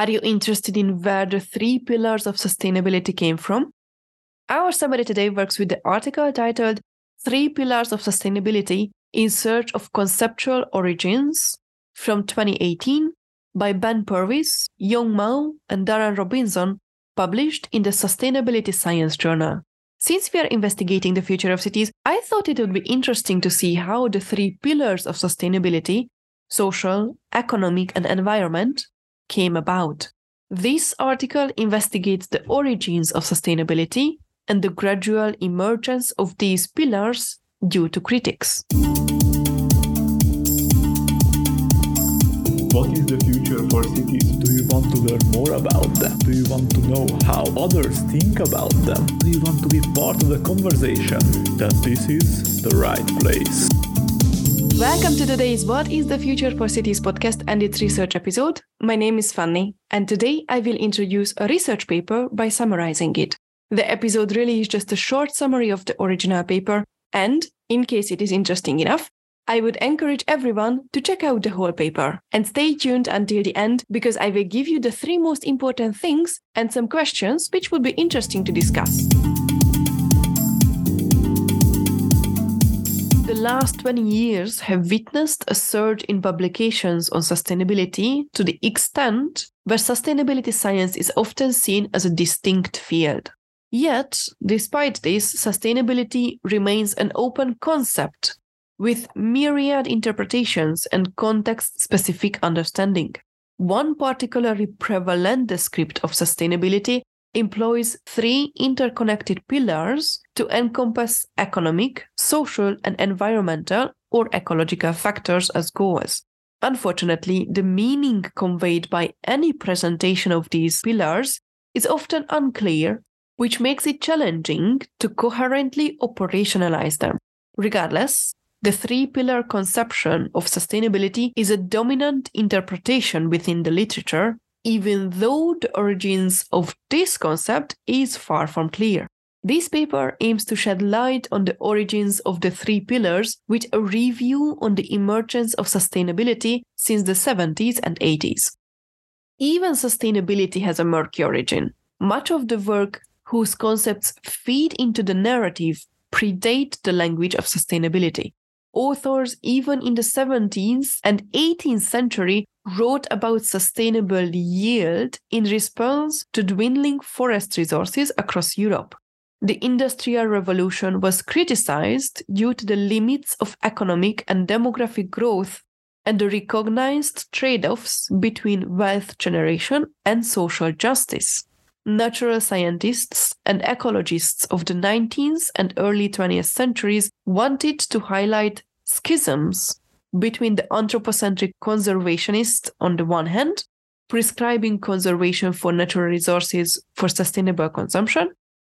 Are you interested in where the three pillars of sustainability came from? Our summary today works with the article titled Three Pillars of Sustainability in Search of Conceptual Origins from 2018 by Ben Purvis, Yong Mao, and Darren Robinson, published in the Sustainability Science Journal. Since we are investigating the future of cities, I thought it would be interesting to see how the three pillars of sustainability social, economic, and environment came about. This article investigates the origins of sustainability and the gradual emergence of these pillars due to critics. What is the future for cities? Do you want to learn more about them? Do you want to know how others think about them? Do you want to be part of the conversation? Then this is the right place. Welcome to today's What is the Future for Cities podcast and its research episode. My name is Fanny, and today I will introduce a research paper by summarizing it. The episode really is just a short summary of the original paper, and in case it is interesting enough, I would encourage everyone to check out the whole paper and stay tuned until the end because I will give you the three most important things and some questions which would be interesting to discuss. The last 20 years have witnessed a surge in publications on sustainability to the extent where sustainability science is often seen as a distinct field. Yet, despite this, sustainability remains an open concept with myriad interpretations and context specific understanding. One particularly prevalent description of sustainability employs three interconnected pillars to encompass economic, social, and environmental or ecological factors as goals. Unfortunately, the meaning conveyed by any presentation of these pillars is often unclear, which makes it challenging to coherently operationalize them. Regardless, the three pillar conception of sustainability is a dominant interpretation within the literature even though the origins of this concept is far from clear. This paper aims to shed light on the origins of the three pillars with a review on the emergence of sustainability since the 70s and 80s. Even sustainability has a murky origin. Much of the work whose concepts feed into the narrative predate the language of sustainability. Authors, even in the 17th and 18th century, wrote about sustainable yield in response to dwindling forest resources across Europe. The Industrial Revolution was criticized due to the limits of economic and demographic growth and the recognized trade offs between wealth generation and social justice. Natural scientists and ecologists of the 19th and early 20th centuries wanted to highlight schisms between the anthropocentric conservationists on the one hand, prescribing conservation for natural resources for sustainable consumption,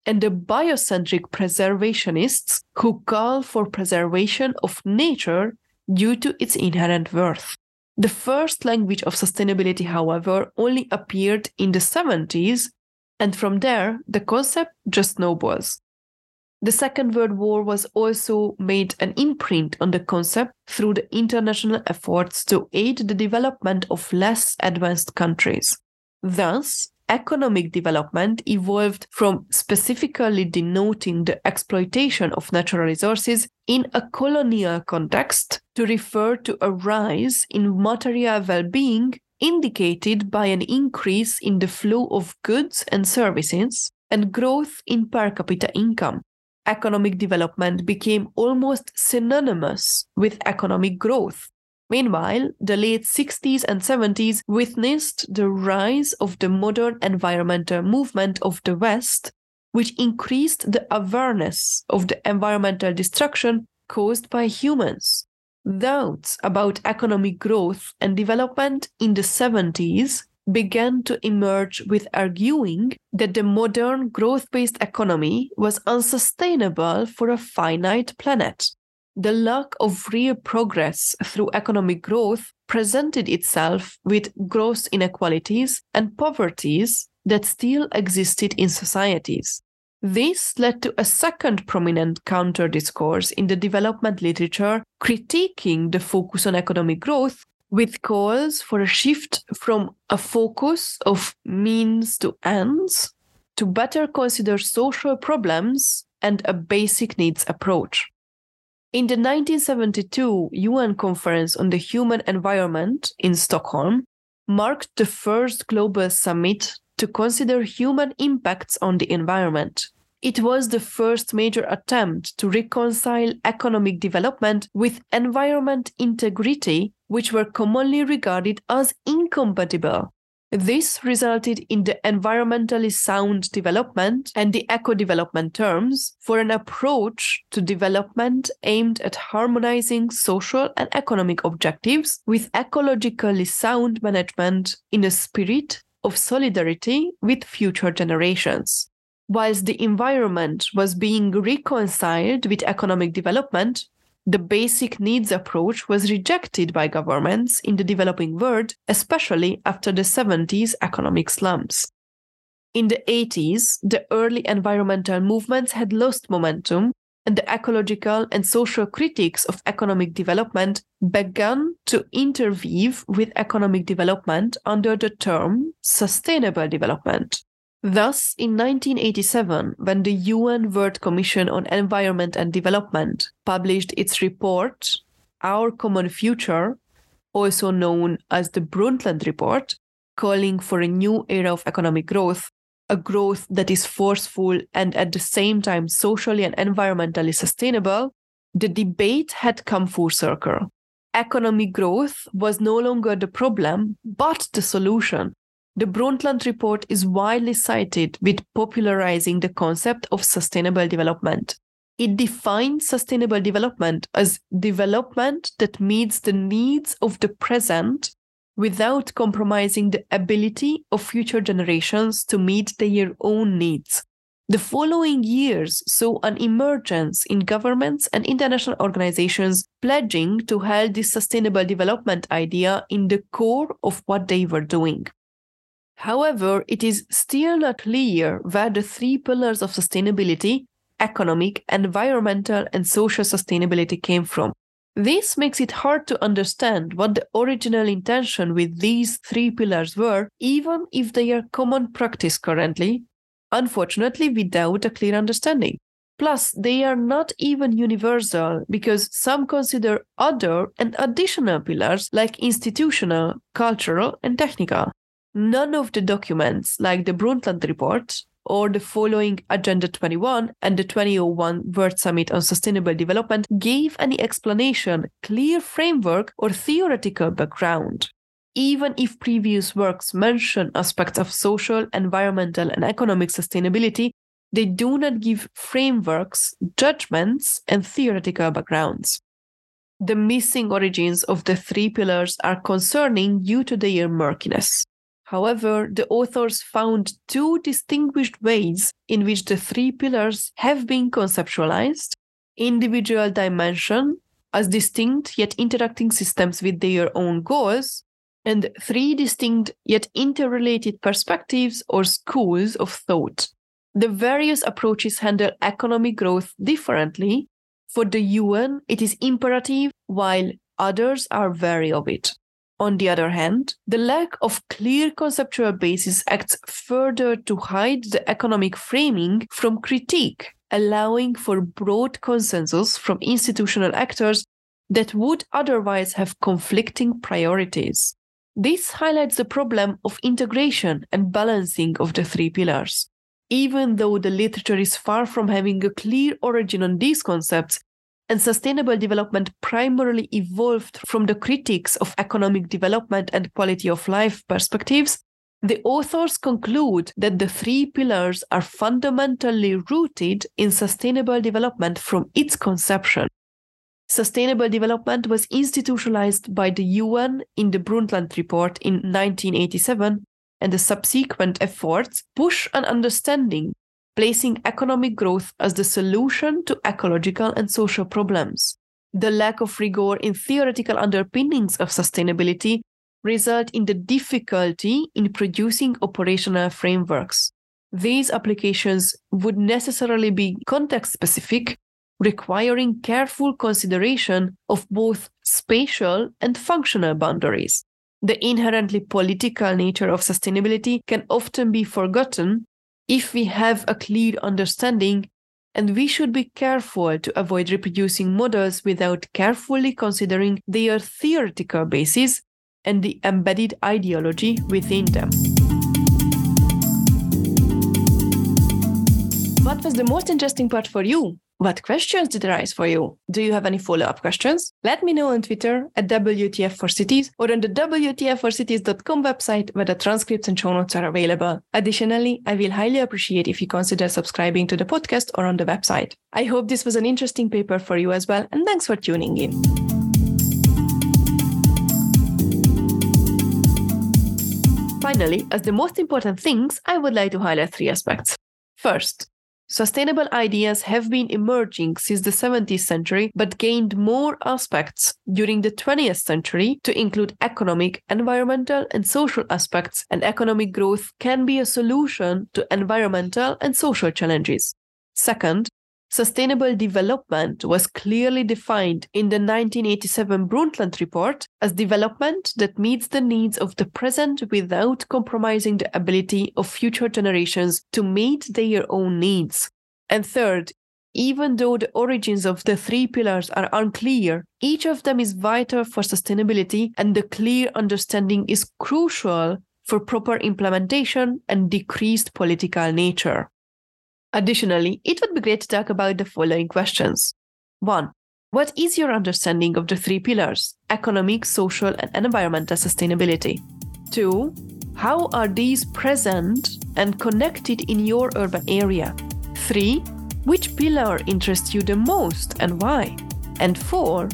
and the biocentric preservationists who call for preservation of nature due to its inherent worth. The first language of sustainability, however, only appeared in the 70s, and from there, the concept just snowballs. The Second World War was also made an imprint on the concept through the international efforts to aid the development of less advanced countries. Thus, economic development evolved from specifically denoting the exploitation of natural resources in a colonial context to refer to a rise in material well being indicated by an increase in the flow of goods and services and growth in per capita income economic development became almost synonymous with economic growth. Meanwhile, the late 60s and 70s witnessed the rise of the modern environmental movement of the West, which increased the awareness of the environmental destruction caused by humans. Doubts about economic growth and development in the 70s began to emerge with arguing that the modern growth based economy was unsustainable for a finite planet. The lack of real progress through economic growth presented itself with gross inequalities and poverties that still existed in societies. This led to a second prominent counter discourse in the development literature critiquing the focus on economic growth with calls for a shift from a focus of means to ends to better consider social problems and a basic needs approach. In the 1972 UN Conference on the Human Environment in Stockholm, marked the first global summit to consider human impacts on the environment. It was the first major attempt to reconcile economic development with environment integrity, which were commonly regarded as incompatible. This resulted in the environmentally sound development and the eco development terms for an approach to development aimed at harmonizing social and economic objectives with ecologically sound management in a spirit of solidarity with future generations. Whilst the environment was being reconciled with economic development, the basic needs approach was rejected by governments in the developing world, especially after the 70s economic slumps. In the 80s, the early environmental movements had lost momentum, and the ecological and social critics of economic development began to interweave with economic development under the term sustainable development. Thus, in 1987, when the UN World Commission on Environment and Development published its report, Our Common Future, also known as the Brundtland Report, calling for a new era of economic growth, a growth that is forceful and at the same time socially and environmentally sustainable, the debate had come full circle. Economic growth was no longer the problem, but the solution the Brundtland Report is widely cited with popularizing the concept of sustainable development. It defines sustainable development as development that meets the needs of the present without compromising the ability of future generations to meet their own needs. The following years saw an emergence in governments and international organizations pledging to hold this sustainable development idea in the core of what they were doing. However, it is still not clear where the three pillars of sustainability economic, environmental, and social sustainability came from. This makes it hard to understand what the original intention with these three pillars were, even if they are common practice currently, unfortunately, without a clear understanding. Plus, they are not even universal because some consider other and additional pillars like institutional, cultural, and technical none of the documents, like the Brundtland Report or the following Agenda 21 and the 2001 World Summit on Sustainable Development, gave any explanation, clear framework, or theoretical background. Even if previous works mention aspects of social, environmental, and economic sustainability, they do not give frameworks, judgments, and theoretical backgrounds. The missing origins of the three pillars are concerning due to their murkiness. However, the authors found two distinguished ways in which the three pillars have been conceptualized individual dimension as distinct yet interacting systems with their own goals, and three distinct yet interrelated perspectives or schools of thought. The various approaches handle economic growth differently. For the UN, it is imperative, while others are wary of it. On the other hand, the lack of clear conceptual basis acts further to hide the economic framing from critique, allowing for broad consensus from institutional actors that would otherwise have conflicting priorities. This highlights the problem of integration and balancing of the three pillars. Even though the literature is far from having a clear origin on these concepts, and sustainable development primarily evolved from the critiques of economic development and quality of life perspectives, the authors conclude that the three pillars are fundamentally rooted in sustainable development from its conception. Sustainable development was institutionalized by the UN in the Brundtland Report in 1987, and the subsequent efforts push an understanding placing economic growth as the solution to ecological and social problems. The lack of rigor in theoretical underpinnings of sustainability result in the difficulty in producing operational frameworks. These applications would necessarily be context specific requiring careful consideration of both spatial and functional boundaries. The inherently political nature of sustainability can often be forgotten if we have a clear understanding, and we should be careful to avoid reproducing models without carefully considering their theoretical basis and the embedded ideology within them. What was the most interesting part for you? What questions did arise for you? Do you have any follow up questions? Let me know on Twitter at WTF for Cities or on the WTF4Cities.com website where the transcripts and show notes are available. Additionally, I will highly appreciate if you consider subscribing to the podcast or on the website. I hope this was an interesting paper for you as well, and thanks for tuning in. Finally, as the most important things, I would like to highlight three aspects. First, Sustainable ideas have been emerging since the 17th century, but gained more aspects during the 20th century to include economic, environmental, and social aspects, and economic growth can be a solution to environmental and social challenges. Second, sustainable development was clearly defined in the 1987 Brundtland Report as development that meets the needs of the present without compromising the ability of future generations to meet their own needs. And third, even though the origins of the three pillars are unclear, each of them is vital for sustainability, and the clear understanding is crucial for proper implementation and decreased political nature. Additionally, it would be great to talk about the following questions. 1. What is your understanding of the three pillars economic, social, and environmental sustainability? 2. How are these present and connected in your urban area? 3. Which pillar interests you the most and why? And 4.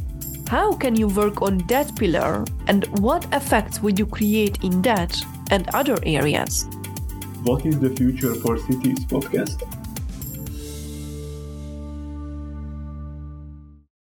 How can you work on that pillar and what effects would you create in that and other areas? What is the Future for Cities podcast?